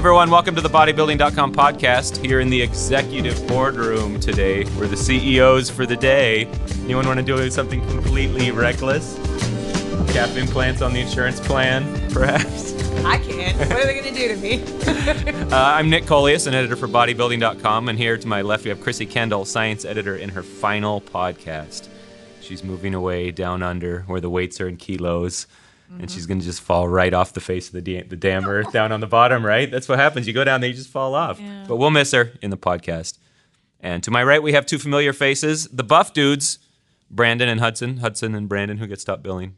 everyone, welcome to the bodybuilding.com podcast here in the executive boardroom today. We're the CEOs for the day. Anyone want to do something completely reckless? Cap implants on the insurance plan, perhaps? I can. What are they going to do to me? Uh, I'm Nick Collias, an editor for bodybuilding.com, and here to my left we have Krissy Kendall, science editor in her final podcast. She's moving away down under where the weights are in kilos. And she's gonna just fall right off the face of the, da- the damn earth down on the bottom, right? That's what happens. You go down there, you just fall off. Yeah. But we'll miss her in the podcast. And to my right, we have two familiar faces the buff dudes, Brandon and Hudson. Hudson and Brandon, who get stopped billing.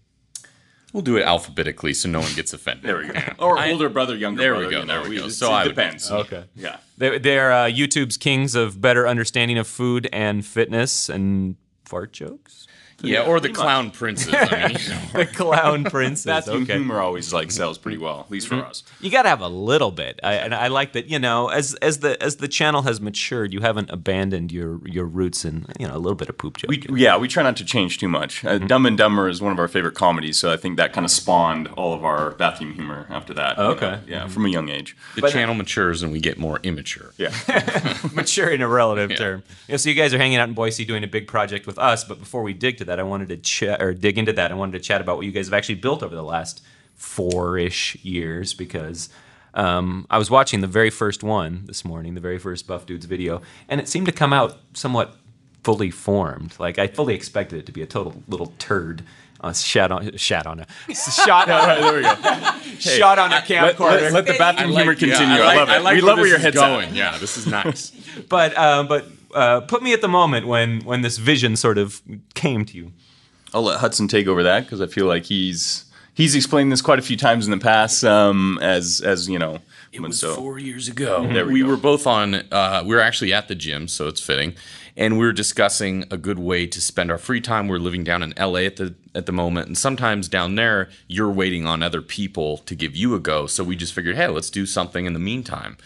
We'll do it alphabetically so no one gets offended. There we go. Or I- older brother, younger There we go, you know, there we go. it- So it I would- depends. Okay. Yeah. They, they're uh, YouTube's kings of better understanding of food and fitness and fart jokes. Yeah, or the clown princes. I mean, you know, The clown princess. Bathroom okay. humor always like sells pretty well, at least for mm-hmm. us. You got to have a little bit, I, and I like that. You know, as as the as the channel has matured, you haven't abandoned your your roots and you know a little bit of poop joke. We, yeah, we try not to change too much. Uh, mm-hmm. Dumb and Dumber is one of our favorite comedies, so I think that kind of spawned all of our bathroom humor after that. you Okay. know, Yeah, mm-hmm. from a young age. the uh, channel matures and we get more immature. Yeah. mature in a relative Yeah. term. Yeah, so you guys are hanging out in Boise doing a big project with us, but before we dig to that, I wanted to chat or dig into that. I wanted to chat about what you guys have actually built over the last four-ish years because um, I was watching the very first one this morning, the very first Buff Dudes video, and it seemed to come out somewhat fully formed. Like I fully expected it to be a total little turd. Uh, shat on, shat on a shot on, there we go. shot on a Let, camcorder. let, let the bathroom humor continue. Yeah, I, love it. like we love where your head's going. at. Yeah, this is nice. but uh, but uh, put me at the moment when when this vision sort of came to you. I'll let Hudson take over that because I feel like he's he's explained this quite a few times in the past. Um, as as you know, It was so four years ago. There we we were both on. Uh, we were actually at the gym, so it's fitting, and we were discussing a good way to spend our free time. We're living down in LA at the at the moment, and sometimes down there you're waiting on other people to give you a go. So we just figured, hey, let's do something in the meantime.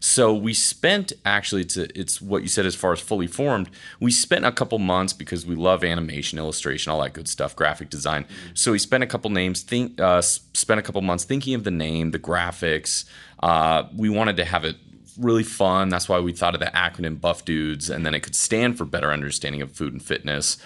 So we spent actually it's a, it's what you said as far as fully formed. We spent a couple months because we love animation, illustration, all that good stuff, graphic design. So we spent a couple names think uh, spent a couple months thinking of the name, the graphics. Uh, we wanted to have it really fun. That's why we thought of the acronym Buff Dudes, and then it could stand for better understanding of food and fitness.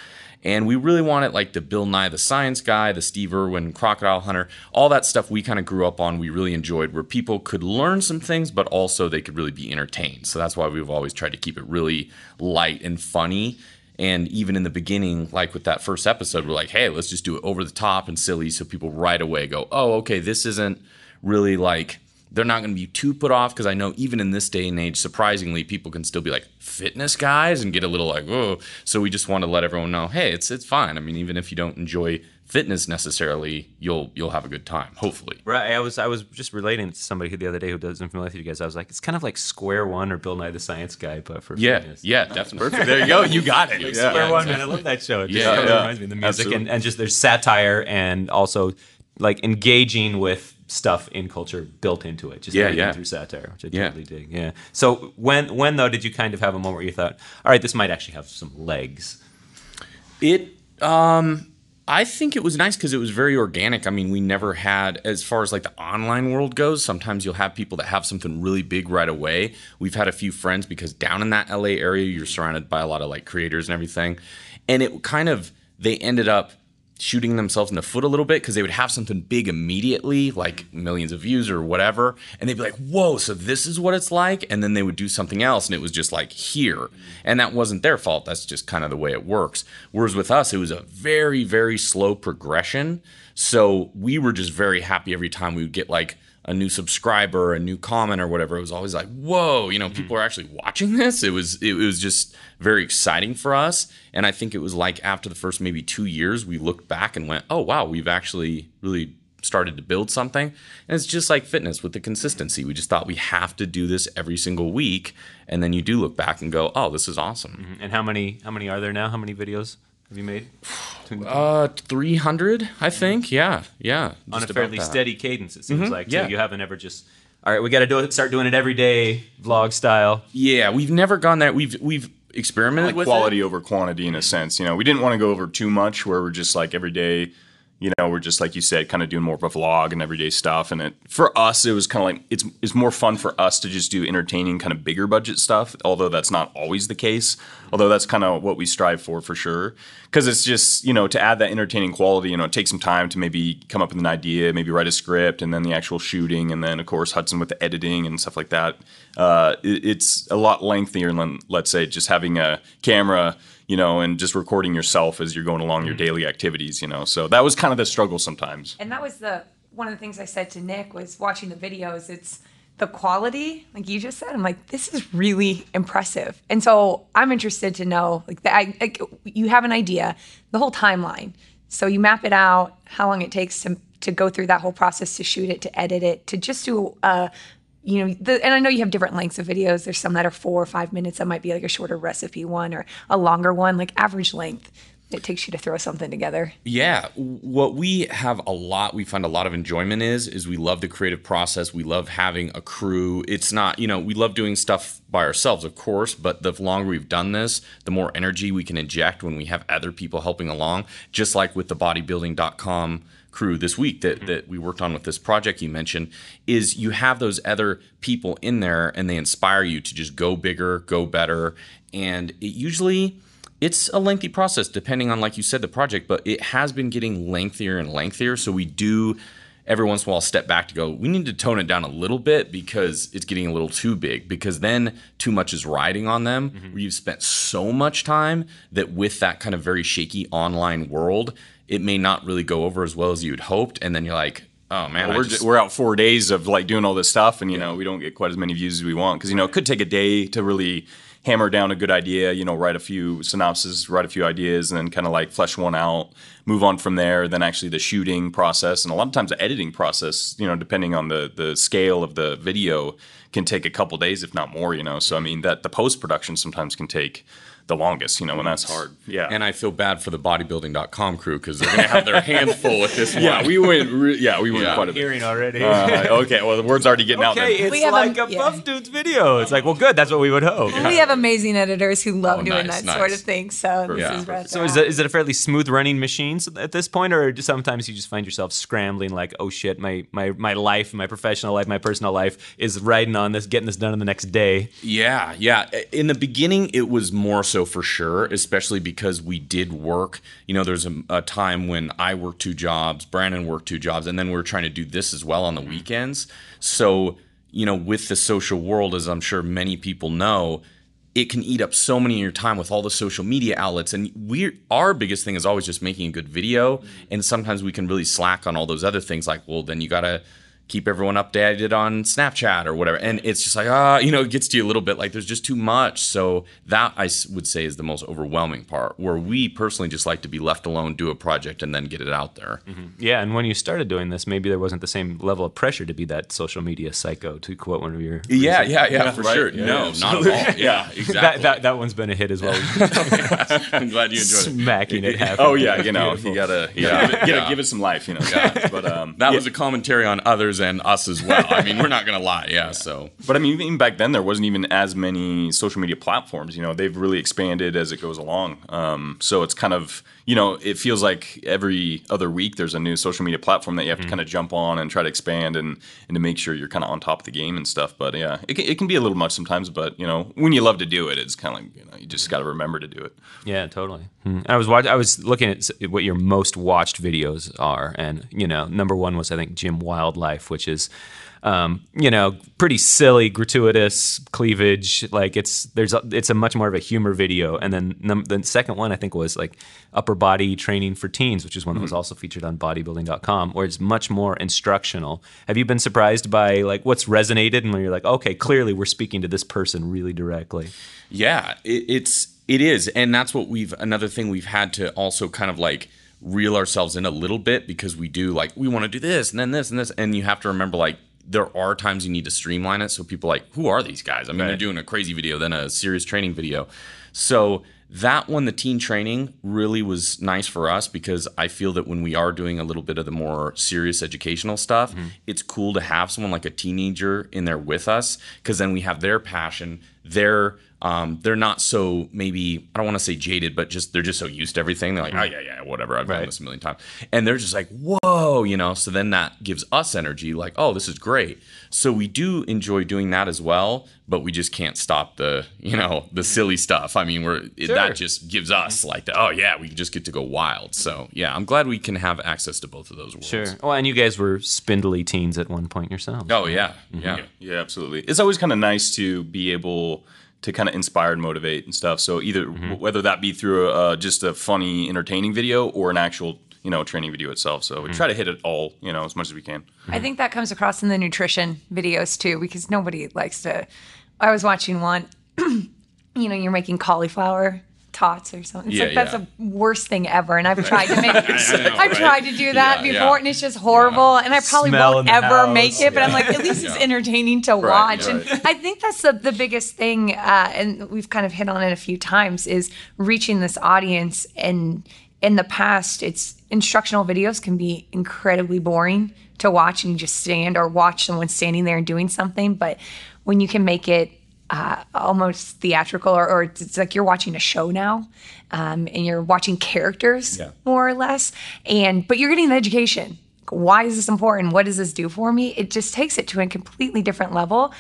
And we really wanted like the Bill Nye the Science Guy, the Steve Irwin Crocodile Hunter, all that stuff we kind of grew up on. We really enjoyed where people could learn some things, but also they could really be entertained. So that's why we've always tried to keep it really light and funny. And even in the beginning, like with that first episode, we're like, hey, let's just do it over the top and silly so people right away go, oh, okay, this isn't really like they're not going to be too put off because I know even in this day and age, surprisingly, people can still be like fitness guys and get a little like, oh. So we just want to let everyone know, hey, it's it's fine. I mean, even if you don't enjoy fitness necessarily, you'll you'll have a good time, hopefully. Right, I was I was just relating to somebody who the other day who doesn't familiar with you guys. I was like, it's kind of like Square One or Bill Nye the Science Guy, but for Yeah, fitness. yeah, definitely. Perfect. There you go. You got it. Yeah. Square Yeah. One, man, I love that show. It just Yeah, totally yeah. reminds me of the music and, and just there's satire and also like engaging with stuff in culture built into it. Just Yeah, yeah. through satire, which I Yeah. totally dig. Yeah. So when when though did you kind of have a moment where you thought, all right, this might actually have some legs? It um I think it was nice because it was very organic. I mean, we never had, as far as like the online world goes, sometimes you'll have people that have something really big right away. We've had a few friends because down in that LA area, you're surrounded by a lot of like creators and everything. And it kind of, they ended up shooting themselves in the foot a little bit because they would have something big immediately, like millions of views or whatever, and they'd be like, "Whoa, so this is what it's like," and then they would do something else, and it was just like here, and that wasn't their fault. That's just kind of the way it works. Whereas with us, it was a very, very slow progression. So we were just very happy every time we would get like a new subscriber, a new comment or whatever. It was always like, whoa, you know, mm-hmm. people are actually watching this. It was it was just very exciting for us. And I think it was like after the first maybe two years, we looked back and went, oh wow, we've actually really started to build something. And it's just like fitness with the consistency. We just thought we have to do this every single week. And then you do look back and go, oh, this is awesome. Mm-hmm. And how many how many are there now? How many videos have you made? Uh, 300, I think. Yeah. Yeah. on a fairly steady cadence. It seems like. yeah. So you haven't ever just. All right, we got to do it. Start doing it every day, vlog style. Yeah. We've never gone that. We've, we've, experimented like with quality it. over quantity in a sense. You know, we didn't want to go over too much where we're just like every day, You know, we're just like you said, kind of doing more of a vlog and everyday stuff. And it for us, it was kind of like it's it's more fun for us to just do entertaining, kind of bigger budget stuff. Although that's not always the case. Although that's kind of what we strive for for sure. Because it's just you know to add that entertaining quality. You know, it takes some time to maybe come up with an idea, maybe write a script, and then the actual shooting, and then of course Hudson with the editing and stuff like that. Uh, it, it's a lot lengthier than let's say just having a camera you know, and just recording yourself as you're going along your mm-hmm. daily activities, you know. So that was kind of the struggle sometimes. And that was the one of the things I said to Nick was watching the videos. It's the quality, like you just said. I'm like, this is really impressive. And so I'm interested to know, like, the, I, like you have an idea, the whole timeline. So you map it out, how long it takes to to go through that whole process to shoot it, to edit it, to just do a you know, the, and I know you have different lengths of videos. There's some that are four or five minutes. That might be like a shorter recipe one or a longer one, like average length. It takes you to throw something together. Yeah, what we have a lot, we find a lot of enjoyment is, is we love the creative process. We love having a crew. It's not, you know, we love doing stuff by ourselves, of course, but the longer we've done this, the more energy we can inject when we have other people helping along. Just like with the bodybuilding.com crew this week that, that we worked on with this project you mentioned is you have those other people in there and they inspire you to just go bigger go better. And it usually it's a lengthy process depending on like you said the project but it has been getting lengthier and lengthier. So we do every once in a while step back to go we need to tone it down a little bit because it's getting a little too big because then too much is riding on them. Mm-hmm. where you've spent so much time that with that kind of very shaky online world it may not really go over as well as you'd hoped, and then you're like, oh man, well, we're, just, we're out four days of like doing all this stuff, and you yeah. know we don't get quite as many views as we want because you know it could take a day to really hammer down a good idea, you know, write a few synopses, write a few ideas, and then kind of like flesh one out, move on from there. Then actually the shooting process, and a lot of times the editing process, you know, depending on the the scale of the video, can take a couple days, if not more. You know, so I mean that the post production sometimes can take the longest, you know, and that's hard. Yeah. And I feel bad for the bodybuilding.com crew because they're going to have their hands full with this one. Yeah, we went, re- yeah, we went yeah. quite a bit. Hearing already. Uh, okay, well, the word's already getting okay, out Okay, it's we like a, a buff dude's video. It's like, well, good. That's what we would hope. We have amazing editors who love oh, doing nice, that nice. sort of thing. So this yeah. is right So is it, is it a fairly smooth running machine at this point, or sometimes you just find yourself scrambling like, oh shit, my, my, my life, my professional life, my personal life is riding on this, getting this done in the next day? Yeah, yeah. In the beginning, it was more so for sure especially because we did work. You know, there's a, a, time when I worked two jobs, Brandon worked two jobs, and then we were trying to do this as well on the mm-hmm. weekends. So, you know, with the social world, as I'm sure many people know, it can eat up so many of your time with all the social media outlets and we our biggest thing is always just making a good video mm-hmm. and sometimes we can really slack on all those other things like well then you got to keep everyone updated on Snapchat or whatever. And it's just like, ah, you know, it gets to you a little bit like there's just too much. So that I would say is the most overwhelming part where we personally just like to be left alone, do a project, and then get it out there. Mm-hmm. Yeah. And when you started doing this, maybe there wasn't the same level of pressure to be that social media psycho, to quote one of your. Yeah, yeah, yeah, yeah, for right? sure. Yeah, no, yeah, not at all. Yeah, exactly. that, that, that one's been a hit as well. I'm glad you enjoyed it. Smacking it. Half oh, yeah, you know, you gotta, you gotta, give, it, give it some life, you know. Yeah. But um, that was a commentary on others and us as well. I mean, we're not gonna lie, yeah, yeah. So, but I mean, even back then, there wasn't even as many social media platforms. You know, they've really expanded as it goes along. Um, so it's kind of you know, it feels like every other week there's a new social media platform that you have mm-hmm. to kind of jump on and try to expand and and to make sure you're kind of on top of the game and stuff. But yeah, it can, it can be a little much sometimes. But you know, when you love to do it, it's kind of like you know, you just got to remember to do it. Yeah, totally. Hmm. I was watching. I was looking at what your most watched videos are, and you know, number one was I think Gym Wildlife, which is um, you know, pretty silly, gratuitous cleavage. Like it's there's a, it's a much more of a humor video. And then num- the second one I think was like upper body training for teens, which is one that was mm-hmm. also featured on bodybuilding.com, where it's much more instructional. Have you been surprised by like what's resonated and when you're like, okay, clearly we're speaking to this person really directly? Yeah, it, it's it is, and that's what we've another thing we've had to also kind of like reel ourselves in a little bit because we do like we want to do this and then this and this and you have to remember like there are times you need to streamline it so people like who are these guys i mean right. they're doing a crazy video then a serious training video so that one the teen training really was nice for us because i feel that when we are doing a little bit of the more serious educational stuff mm-hmm. it's cool to have someone like a teenager in there with us because then we have their passion they're um, they're not so maybe I don't want to say jaded, but just they're just so used to everything. They're like, oh mm-hmm. yeah, yeah, whatever. I've done this a million times, and they're just like, whoa, you know. So then that gives us energy, like, oh, this is great. So we do enjoy doing that as well, but we just can't stop the you know the mm-hmm. silly stuff. I mean, we're Sure. that just gives us like the oh yeah, we just get to go wild. So yeah, I'm glad we can have access to both of those worlds. Sure. Well, and you guys were spindly teens at one point yourselves. Oh mm-hmm. yeah, yeah. Yeah, absolutely. It's always kind of nice to be able to kind of inspire and motivate and stuff. So either w- whether that be through a, uh, just a funny, entertaining video or an actual, you know, training video itself. So we try to hit it all, you know, as much as we can. I think that comes across in the nutrition videos too, because nobody likes to. I was watching one, you know, you're making cauliflower tots or something. It's Yeah, like that's yeah. the worst thing ever. And I've tried to make know, I've right? tried to do that Yeah, before yeah. and it's just horrible. And I probably Smell won't ever house, make it, but I'm like, at least it's entertaining to watch. And right. I think that's the, the biggest thing, uh, and we've kind of hit on it a few times, is reaching this audience. And in the past, it's instructional videos can be incredibly boring to watch and you just stand or watch someone standing there and doing something. But when you can make it uh, almost theatrical, or, or it's like you're watching a show now, um, and you're watching characters Yeah. more or less, and but you're getting the education. Why is this important? What does this do for me? It just takes it to a completely different level.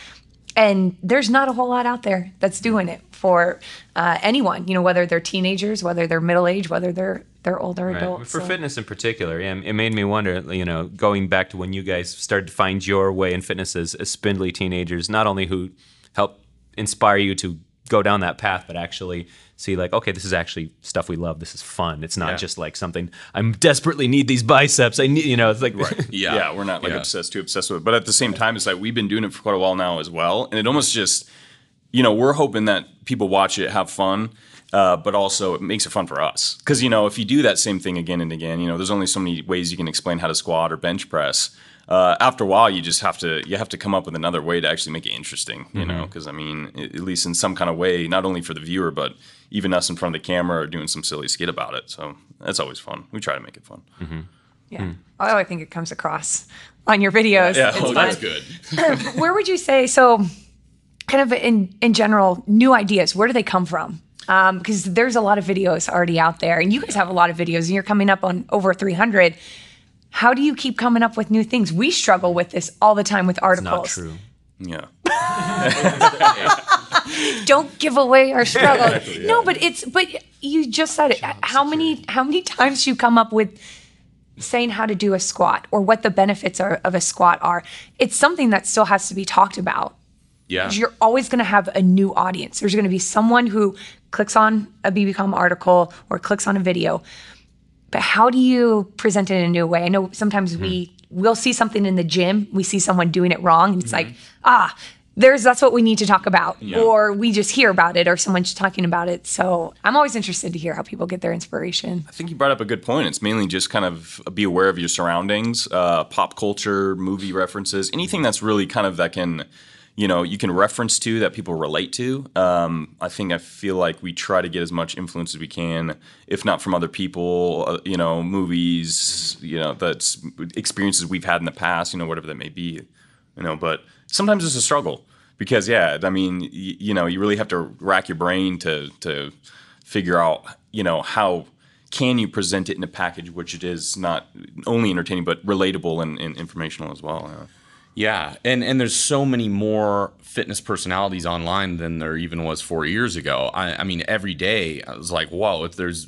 And there's not a whole lot out there that's doing it for uh, anyone. You know, whether they're teenagers, whether they're middle aged, whether they're they're older Right. adults. For So- fitness in particular, yeah, it made me wonder, you know, going back to when you guys started to find your way in fitness as, as spindly teenagers, not only who helped inspire you to go down that path, but actually see like, okay, this is actually stuff we love. This is fun. It's not Yeah. just like something I'm desperately need these biceps. I need, you know, it's like, Yeah. yeah, we're not like Yeah. obsessed, too obsessed with it. But at the same time, it's like we've been doing it for quite a while now as well. And it almost just, you know, we're hoping that people watch it, have fun, uh, but also it makes it fun for us. Because, you know, if you do that same thing again and again, you know, there's only so many ways you can explain how to squat or bench press. Uh, after a while, you just have to you have to come up with another way to actually make it interesting, you know. Mm-hmm. Because I mean, at least in some kind of way, not only for the viewer, but even us in front of the camera are doing some silly skit about it. So that's always fun. We try to make it fun. Mm-hmm. yeah. Hmm. Oh, I think it comes across on your videos. Yeah, It's oh. That's good. where would you say so kind of in in general new ideas where do they come from um, because there's a lot of videos already out there and you guys have a lot of videos and you're coming up on over 300 how do you keep coming up with new things we struggle with this all the time with articles not true. Yeah. don't give away our struggle no but it's but you just said it how many how many times you come up with saying how to do a squat or what the benefits are, of a squat are it's something that still has to be talked about Yeah. you're always going to have a new audience. There's going to be someone who clicks on a BBCom article or clicks on a video. But how do you present it in a new way? I know sometimes we we'll see something in the gym, we see someone doing it wrong, and it's like, ah, there's that's what we need to talk about, or we just hear about it, or someone's talking about it. So I'm always interested to hear how people get their inspiration. I think you brought up a good point. It's mainly just kind of be aware of your surroundings, uh, pop culture, movie references, anything that's really kind of that can, you know, you can reference to that people relate to. Um, I think I feel like we try to get as much influence as we can, if not from other people, uh, you know, movies, you know, that's experiences we've had in the past, you know, whatever that may be, you know. But sometimes it's a struggle because, yeah, I mean, y- you know, you really have to rack your brain to to figure out, you know, how can you present it in a package which it is not only entertaining but relatable and, and informational as well. Yeah. Yeah, and and there's so many more fitness personalities online than there even was four years ago. I, I mean, every day I was like, whoa, if there's,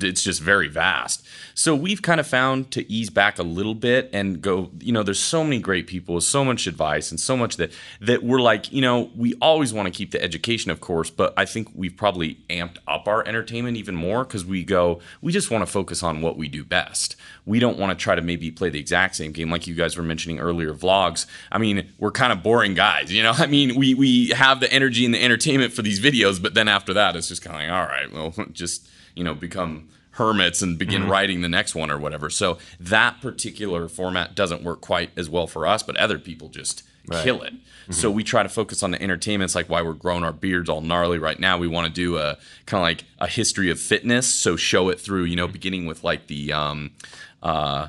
it's just very vast. So we've kind of found to ease back a little bit and go. You know, there's so many great people so much advice and so much that that we're like, you know, we always want to keep the education, of course, but I think we've probably amped up our entertainment even more because we go, we just want to focus on what we do best. We don't want to try to maybe play the exact same game like you guys were mentioning earlier. Vlogs. I mean, we're kind of boring guys, you know. I mean, we we have the energy and the entertainment for these videos, but then after that, it's just kind of like, all right, well, just you know, become hermits and begin writing the next one or whatever. So that particular format doesn't work quite as well for us, but other people just kill it. So we try to focus on the entertainment. It's like why we're growing our beards all gnarly right now. We want to do a kind of like a history of fitness. So show it through, you know, beginning with like the um, uh,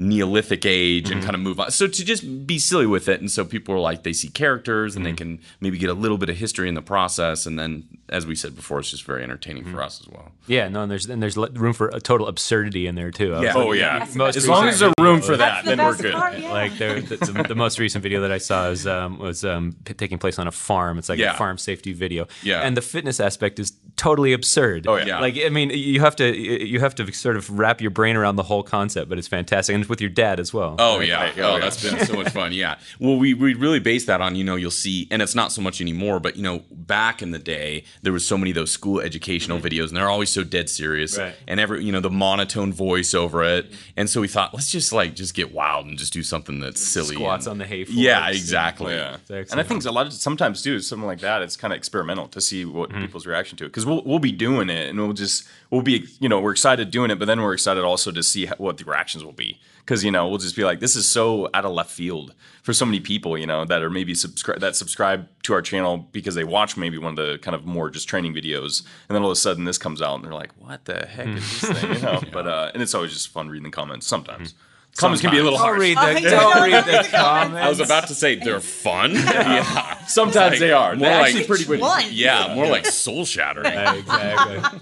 Neolithic age and kind of move on. So to just be silly with it, and so people are like they see characters and they can maybe get a little bit of history in the process, and then as we said before, it's just very entertaining for us as well. Yeah, no, and there's and there's room for a total absurdity in there too. Yeah. like- Oh yeah. That's the Most As long part. as there's room for that, the then we're good. part, yeah. Like there, the, the, the most recent video that I saw was um, was um, p- taking place on a farm. It's like Yeah. a farm safety video. Yeah. and the fitness aspect is totally absurd. Oh, yeah. Yeah. like I mean, you have to you have to sort of wrap your brain around the whole concept, but it's fantastic, and it's with your dad as well. Oh yeah, Right, oh, oh yeah. that's been so much fun. Yeah, well we we really base that on you know you'll see, and it's not so much anymore, but you know back in the day there was so many of those school educational mm-hmm. videos, and they're always so dead serious, Right. and every you know the monotone voice over it, and so we thought let's just like just get wild and just do something that's silly. Squats and- on the hay Yeah, exactly. Yeah, and I think a lot of sometimes too, something like that, it's kind of experimental to see what mm-hmm. people's reaction to it. Because we'll we'll be doing it, and we'll just we'll be you know we're excited doing it, but then we're excited also to see how, what the reactions will be. Because you know we'll just be like, this is so out of left field for so many people, you know, that are maybe subscribe that subscribe to our channel because they watch maybe one of the kind of more just training videos, and then all of a sudden this comes out, and they're like, what the heck is this thing? You know, but uh, and it's always just fun reading the comments. Sometimes comments can be a little Don't harsh. read I the, know, don't don't read read the the comments. I was about to say they're fun. yeah, Sometimes they are. more They're like- actually pretty good. One. yeah, more like soul shattering. exactly.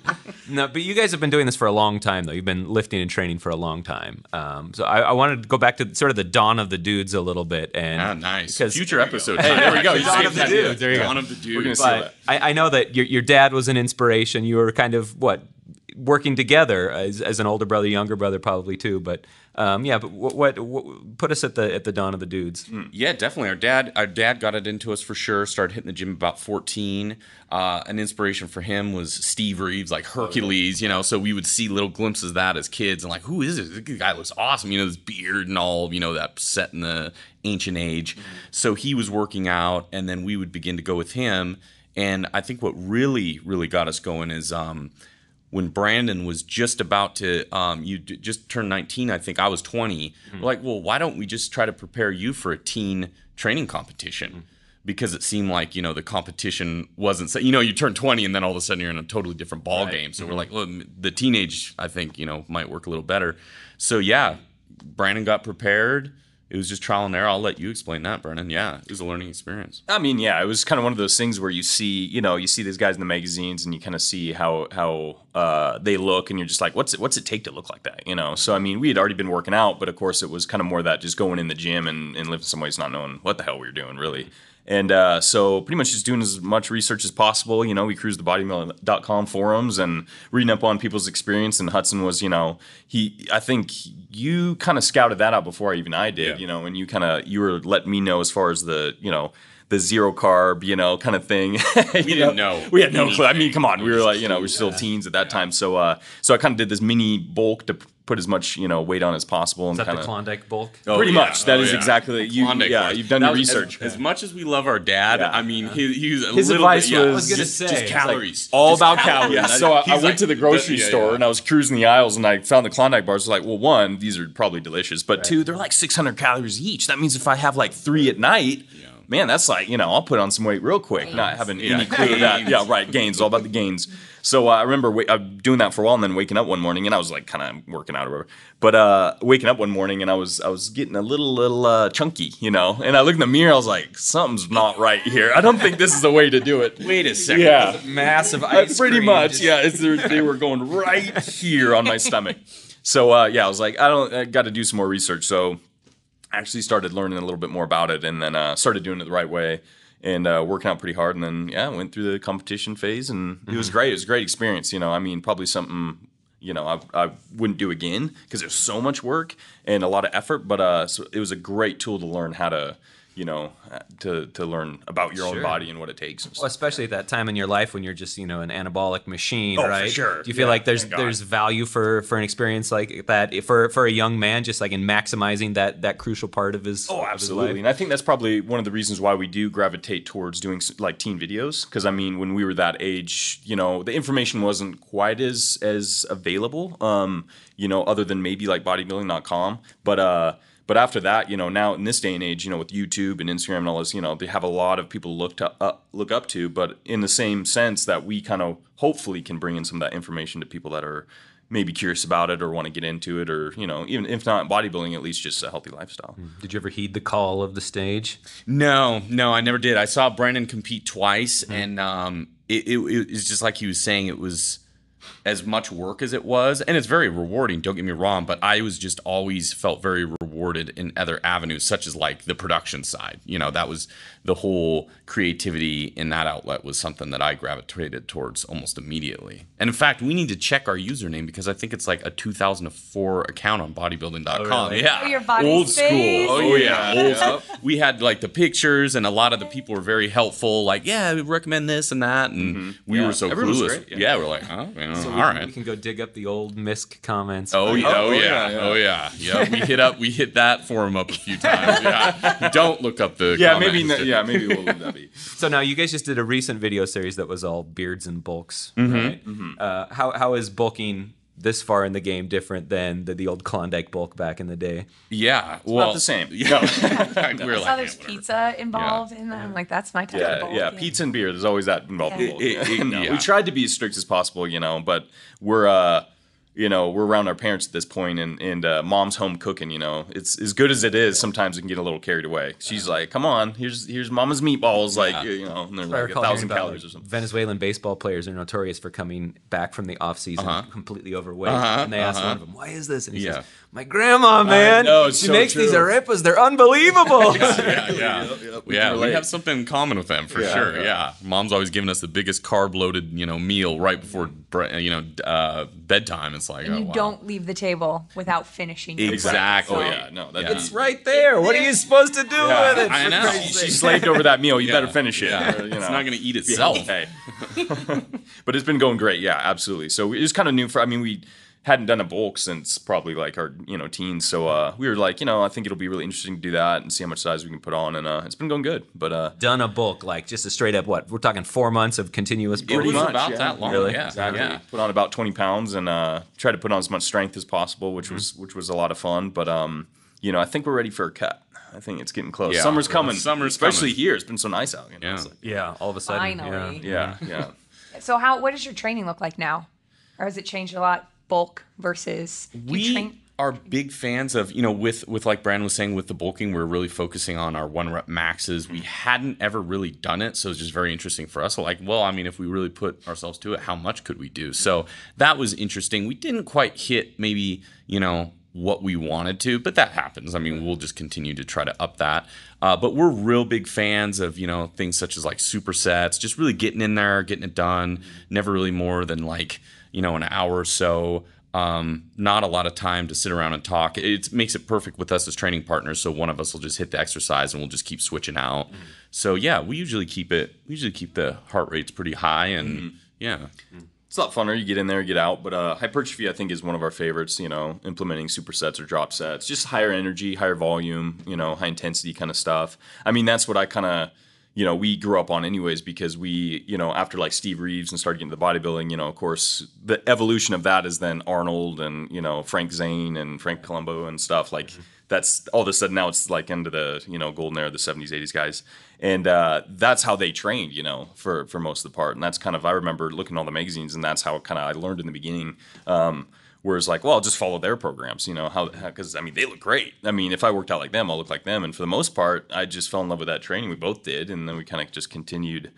no, but you guys have been doing this for a long time, though. You've been lifting and training for a long time. Um, so I, I wanted to go back to sort of the dawn of the dudes a little bit, and Ah, nice. because- Future episode. Hey, there we go. You Dawn saved of the that. dudes. There you go. Dawn of the Dudes. We're gonna see but I, I know that your your dad was an inspiration. You were kind of what working together as, as an older brother, younger brother, probably too. But um, yeah, but what, what, what put us at the at the dawn of the dudes? Yeah, definitely. Our dad, our dad got it into us for sure. Started hitting the gym about 14. Uh, an inspiration for him was Steve Reeves, like Hercules, you know. So we would see little glimpses of that as kids, and like, who is this? This guy looks awesome, you know, this beard and all, you know, that set in the ancient age. So he was working out, and then we would begin to go with him. And I think what really, really got us going is um, when Brandon was just about to, um, you d- just turned 19, I think I was 20. We're like, well, why don't we just try to prepare you for a teen training competition? Mm-hmm. Because it seemed like you know the competition wasn't, so, you know, you turn 20 and then all of a sudden you're in a totally different ball game. So we're mm-hmm. like, well, the teenage, I think, you know, might work a little better. So yeah, Brandon got prepared. It was just trial and error. I'll let you explain that, Brandon. Yeah, it was a learning experience. I mean, yeah, it was kind of one of those things where you see, you know, you see these guys in the magazines, and you kind of see how how uh, they look, and you're just like, what's it, what's it take to look like that, you know? So I mean, we had already been working out, but of course, it was kind of more that just going in the gym and, and lifting some weights, not knowing what the hell we were doing, really. And uh, so, pretty much just doing as much research as possible. You know, we cruised the bodybuilding.com forums and reading up on people's experience. And Hudson was, you know, he, I think you kind of scouted that out before even I did, Yeah. you know, and you kind of, you were letting me know as far as the, you know, the zero carb, you know, kind of thing. we didn't know We had no clue. I mean, come on, we were like, you know, we are still teens at that time. So, uh, so I kind of did this mini bulk to p- put as much, you know, weight on as possible, and Is that kind the of. Klondike bulk? Oh, Pretty yeah. much. Oh, that Oh, is yeah. exactly you. Klondike Yeah, bars. you've done That your was- research. As, as much as we love our dad, Yeah. I mean, he, he was a His little advice bit, yeah, was- I was just, say, just it's like calories. all Just about calories. Yeah. So I, I He's went like, to the grocery yeah, yeah. store and I was cruising the aisles and I found the Klondike bars. Was Like, well, one, these are probably delicious, but two, they're like 600 calories each. That means if I have like three at night, man, that's like you know, I'll put on some weight real quick, not having Yeah, any clue of that. Yeah, right, gains, all about the gains. So uh, I remember wa- uh, doing that for a while and then waking up one morning and I was like kind of working out or whatever. But uh, waking up one morning and I was I was getting a little little uh, chunky, you know. And I looked in the mirror, I was like, something's not right here. I don't think this is the way to do it. Wait a second. Yeah. Massive ice pretty much, just- yeah. They were going right here on my stomach. So uh, yeah, I was like, I don't, I got to do some more research. So I actually started learning a little bit more about it, and then uh, started doing it the right way, and uh, working out pretty hard. And then yeah, went through the competition phase, and it was great. It was a great experience. You know, I mean, probably something. You know, I, I wouldn't do again because there's so much work and a lot of effort. But uh, so it was a great tool to learn how to, you know, to to learn about your own body and what it takes. Well, especially at that time in your life when you're just you know an anabolic machine, Oh, right? sure. Do you feel Yeah, like there's there's value for for an experience like that for for a young man, just like in maximizing that that crucial part of his Oh, his absolutely. life? And I think that's probably one of the reasons why we do gravitate towards doing like teen videos. Because I mean, when we were that age, you know, the information wasn't quite as as available. Um, you know, other than maybe like bodybuilding.com. But uh, but after that, you know, now in this day and age, you know, with YouTube and Instagram and all this, you know, they have a lot of people look to uh, look up to. But in the same sense that we kind of hopefully can bring in some of that information to people that are maybe curious about it or want to get into it, or you know, even if not bodybuilding, at least just a healthy lifestyle. Did you ever heed the call of the stage? No, no, I never did. I saw Brandon compete twice, and um, it, it, it was just like he was saying. It was as much work as it was, and it's very rewarding. Don't get me wrong, but I was just always felt very rewarded in other avenues, such as like the production side. You know, that was the whole creativity in that outlet was something that I gravitated towards almost immediately. And in fact, we need to check our username because I think it's like a 2004 account on bodybuilding.com. Oh, really? Yeah, Oh, your body old space. school. Oh, oh yeah, old school. We had like the pictures, and a lot of the people were very helpful. Like, yeah, we recommend this and that, and mm-hmm. we Yeah. were so Everyone was clueless. great, yeah. yeah. we're like, huh, you know, So all we, right. We can go dig up the old misc comments. Oh, yeah, oh, oh, yeah, yeah, yeah. oh yeah, yeah. We hit up, we hit that forum up a few times. Yeah, don't look up the Yeah, comment maybe. n- Yeah, maybe we'll leave that be. So now you guys just did a recent video series that was all beards and bulks, Mm-hmm. right? Uh, how how is bulking this far in the game different than the, the old Klondike bulk back in the day? Yeah, well, Not the same. Yeah, we were I like, saw yeah, there's whatever. pizza involved in that. I'm like, that's my type of Yeah, yeah, pizza and beer. There's always that involved. Yeah. in It- both. it- No, yeah. We tried to be as strict as possible, you know, but we're uh you know, we're around our parents at this point and and uh, mom's home cooking, you know. It's as good as it is, sometimes it can get a little carried away. She's like, "Come on, here's here's mama's meatballs like, Yeah. you know, and they're like a thousand calories like, or something." Venezuelan baseball players are notorious for coming back from the off season Uh-huh. completely overweight, Uh-huh, and they asked uh-huh. one of them, "Why is this?" And he Yeah. says, "My grandma, man, know, it's she so makes these true. arepas. They're unbelievable." yeah, yeah, we yeah. can We relate. have something in common with them for Yeah, sure. yeah. Yeah. mom's always giving us the biggest carb loaded, you know, meal right before you know uh, bedtime. It's like, And oh, you wow. don't leave the table without finishing. your Exactly. Oh yeah, no, that, Yeah. it's right there. What are you supposed to do Yeah, with it? I know. Christ's she slaved over that meal. You Yeah. better finish it. Yeah. or, you It's not going to eat itself. Hey. but it's been going great. Yeah, absolutely. So it's kind of new for. I mean, we hadn't done a bulk since probably like our you know teens. So uh, we were like, you know, I think it'll be really interesting to do that and see how much size we can put on. And uh, it's been going good. But uh, Done a bulk, like just a straight up what? We're talking four months of continuous It bulk. was much, about yeah. that long. Really? Yeah, exactly yeah. put on about twenty pounds and uh, tried to put on as much strength as possible, which was which was a lot of fun. But um, you know, I think we're ready for a cut. I think it's getting close. Yeah. Summer's coming. Summer's especially coming. here. It's been so nice out. You know? Yeah. Like- Yeah, all of a sudden. Finally. Yeah. yeah, yeah. So how? What does your training look like now, or has it changed a lot? Bulk versus we train? are big fans of you know with with like Brandon was saying with the bulking we're really focusing on our one rep maxes. We mm-hmm. hadn't ever really done it so it's just very interesting for us. So like well I mean if we really put ourselves to it how much could we do? Mm-hmm. So that was interesting. We didn't quite hit maybe you know what we wanted to but that happens. I mean mm-hmm. we'll just continue to try to up that. Uh, but we're real big fans of you know things such as like supersets just really getting in there getting it done. Never really more than like you know an hour or so um, not a lot of time to sit around and talk. It makes it perfect with us as training partners. So one of us will just hit the exercise and we'll just keep switching out. So yeah, we usually keep it. We usually keep the heart rates pretty high, and yeah, It's a lot funner. You get in there, get out. But uh, hypertrophy, I think, is one of our favorites. You know, implementing supersets or drop sets, just higher energy, higher volume. You know, high intensity kind of stuff. I mean, that's what I kind of, you know, we grew up on anyways because we, you know, after like Steve Reeves and started getting the bodybuilding, you know, of course, the evolution of that is then Arnold and you know Frank Zane and Franco Columbu and stuff like. That's all of a sudden now it's like into the you know golden era, of the '70s, '80s guys, and uh, that's how they trained, you know, for for most of the part. And that's kind of I remember looking at all the magazines, and that's how kind of I learned in the beginning. Um, Whereas, like, well, I'll just follow their programs, you know, how, because I mean, they look great. I mean, if I worked out like them, I'll look like them. And for the most part, I just fell in love with that training. We both did. And then we kind of just continued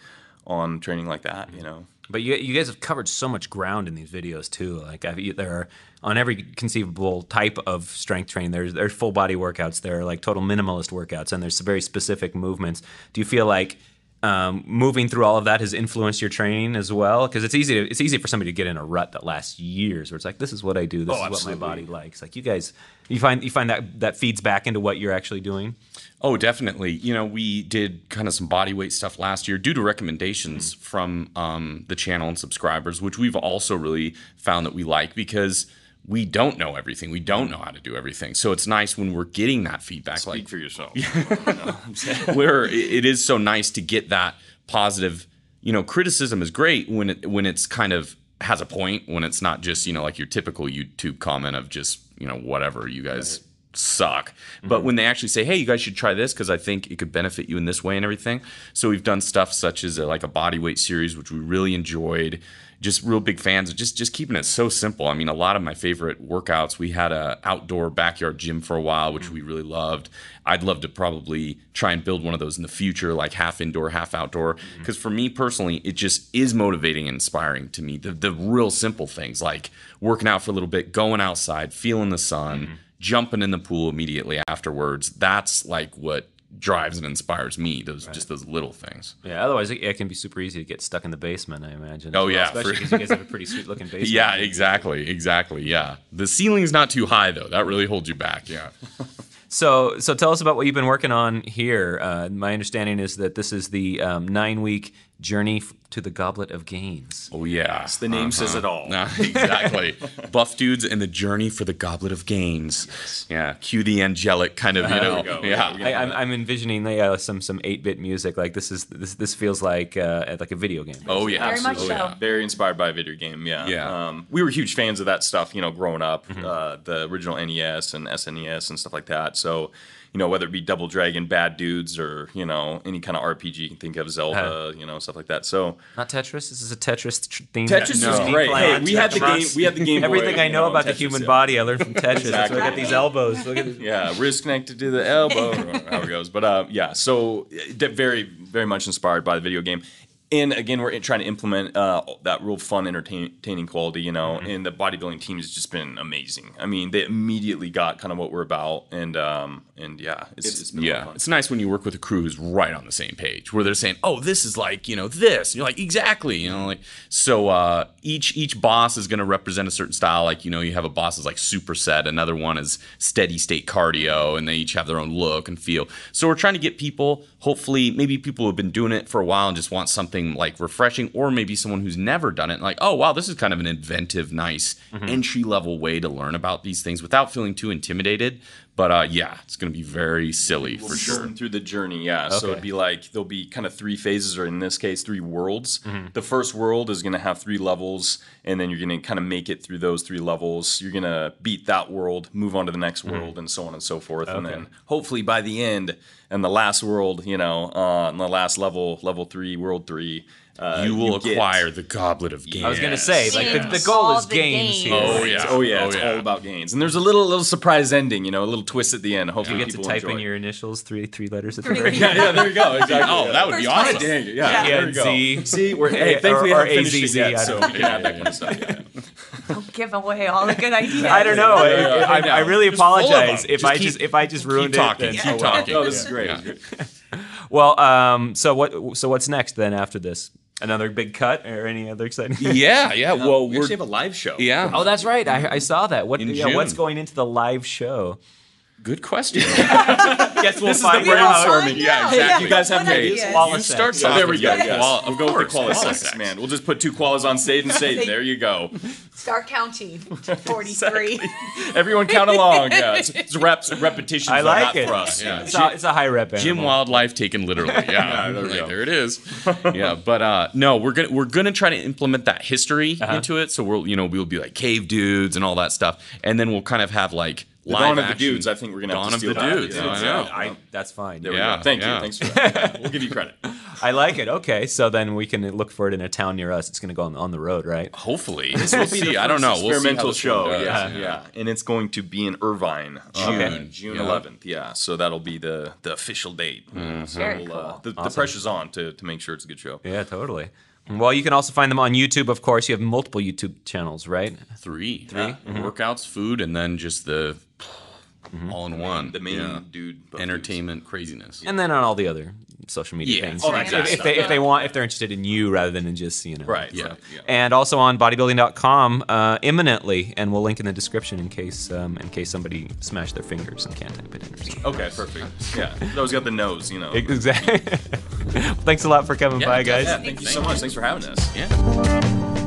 on training like that, you know. But you, you guys have covered so much ground in these videos too. Like I've, there are on every conceivable type of strength training. There's there's full body workouts. There are like total minimalist workouts, and there's very specific movements. Do you feel like um, moving through all of that has influenced your training as well? Because it's easy to, it's easy for somebody to get in a rut that lasts years, where it's like this is what I do, this Oh, is what my body likes. Like you guys, you find you find that that feeds back into what you're actually doing. Oh, definitely. You know, we did kind of some body weight stuff last year due to recommendations from um, the channel and subscribers, which we've also really found that we like because we don't know everything. We don't know how to do everything. So it's nice when we're getting that feedback. Speak like, for yourself. where it- it is so nice to get that positive you know criticism is great when it when it's kind of has a point when it's not just you know like your typical youtube comment of just you know whatever you guys suck but mm-hmm. when they actually say hey you guys should try this because i think it could benefit you in this way and everything so we've done stuff such as a, like a body weight series which we really enjoyed just real big fans of just just keeping it so simple. I mean, a lot of my favorite workouts. We had a outdoor backyard gym for a while, which mm. we really loved. I'd love to probably try and build one of those in the future, like half indoor, half outdoor. Mm. Because for me personally, it just is motivating and inspiring to me. The the real simple things like working out for a little bit, going outside, feeling the sun, mm-hmm. jumping in the pool immediately afterwards. That's like what drives and inspires me. Those just those little things. Yeah, otherwise it, it can be super easy to get stuck in the basement. I imagine. Oh, well, yeah, especially because you guys have a pretty sweet looking basement. Yeah, exactly, exactly. Yeah, the ceiling's not too high though. That really holds you back. Yeah. So, so tell us about what you've been working on here. Uh, my understanding is that this is the um, nine week journey f- to the Goblet of Gains. Oh yeah. The name says it all. Nah, exactly. Buff dudes and the journey for the Goblet of Gains. Yeah. Cue the angelic kind of, you know. we go. Yeah. I, I'm, I'm envisioning uh, some some eight bit music. Like this is this this feels like uh, like a video game. Oh yeah. Very much absolutely. so. Very inspired by a video game, yeah. Yeah. Um, we were huge fans of that stuff, you know, growing up, uh, the original NES and SNES and stuff like that. So, you know, whether it be Double Dragon, Bad Dudes, or you know, any kind of RPG you can think of, Zelda, you know, stuff like that. So, Not Tetris. This is a Tetris tr- theme. Tetris No. is theme great. plan. Hey, we had the game. We had the game. Boy, Everything I know about the human yeah. body, I learned from Tetris. That's why I got these elbows. Look at this. yeah, wrist connected to the elbow, or how it goes. But uh, yeah, so uh, very, very much inspired by the video game. And again, we're trying to implement uh, that real fun, entertaining quality, you know. And the bodybuilding team has just been amazing. I mean, they immediately got kind of what we're about, and um, and yeah, it's, it's been lot of Yeah, fun. it's nice when you work with a crew who's right on the same page, where they're saying, "Oh, this is like you know this," and you're like, "Exactly," you know, like so. Uh, each each boss is going to represent a certain style. Like you know, you have a boss is like superset, another one is steady state cardio, and they each have their own look and feel. So we're trying to get people, hopefully, maybe people who have been doing it for a while and just want something like refreshing, or maybe someone who's never done it, like, oh wow, this is kind of an inventive, nice mm-hmm. entry level way to learn about these things without feeling too intimidated. But uh, yeah, it's going to be very silly for We'll be sure. through the journey, yeah. So it'd be like there'll be kind of three phases, or in this case, three worlds. Mm-hmm. The first world is going to have three levels, and then you're going to kind of make it through those three levels. You're going to beat that world, move on to the next world, and so on and so forth. And Mm-hmm. Then hopefully by the end, and the last world, you know, uh, and the last level, level three, world three, uh, you will get- acquire the goblet of gains. I was gonna say, like the, the goal All is the gains gains. here. Oh yeah. Oh yeah, Oh, it's yeah. all about gains, and there's a little little surprise ending, you know, a little twist at the end. Hopefully, You get to type enjoy. in your initials, three three letters at the Three. very yeah, yeah, there you go. Exactly. Oh, that would be awesome. Dang it, Yeah. yeah, there you go. Z. See, we're hey, Or- thankfully or I haven't finished AZZ, yet, so don't we can add that kind of stuff. Yeah. Don't give away all the good ideas. I don't know. I, Yeah, I, I really Just full of apologize if I just if I just ruined it. Keep talking. Keep oh, talking. No, this is great. This is great. Well, um, so what? So what's next then after this? Another big cut or any other exciting? Yeah, yeah. Well, we we're actually have a live show. yeah. Oh, that's right. I, I saw that. What? In Yeah, what's going into the live show? Good question. Guess we'll This is the brainstorming. out. Find Yeah, out. exactly. You guys have What any ideas? ideas? Koala you sex. start So there we go. talking. Yes. Koala- we'll of go with the koala koala sex, man. We'll just put two koalas on stage and say, "There you go." Start counting. 43. Everyone count along. Yeah, it's, it's reps, repetitions. I like it. for us. Yeah. It's a, it's a high rep. Gym. Wildlife taken literally. Yeah, there we Like, there it is. Yeah, but uh, no, we're gonna we're gonna try to implement that history Uh-huh. into it. So we'll you know we'll be like cave dudes and all that stuff, and then we'll kind of have like The live Dawn of the Dudes. I think we're gonna have Dawn to of steal the that. Dudes. Yeah, I know. I, that's fine. There we Yeah, go. Thank yeah. you. Thanks for that. We'll give you credit. I like it. Okay, so then we can look for it in a town near us. It's going to go on, on the road, right? Hopefully, this will see. I don't know. We'll experimental show. one does, yeah, yeah, and it's going to be in Irvine, June. uh, June Yeah. 11th. Yeah, so that'll be the the official date. So Very we'll, uh, cool. the, the pressure's on to to make sure it's a good show. Yeah, totally. Well, you can also find them on YouTube, of course. You have multiple YouTube channels, right? Three, 3 workouts, food, and then just the all in one. The main Yeah. dude, Buff entertainment craziness. And then on all the other social media Yeah, things. all that if, if they if they want if they're interested in you rather than in just you know Right. Yeah. so, yeah. and also on bodybuilding.com uh, imminently and we'll link in the description in case um, in case somebody smashed their fingers and can't type it in or something. Okay, perfect. Yeah, those got the nose, you know. exactly thanks a lot for coming by guys Yeah, thank you so much. Thanks for having us. Yeah.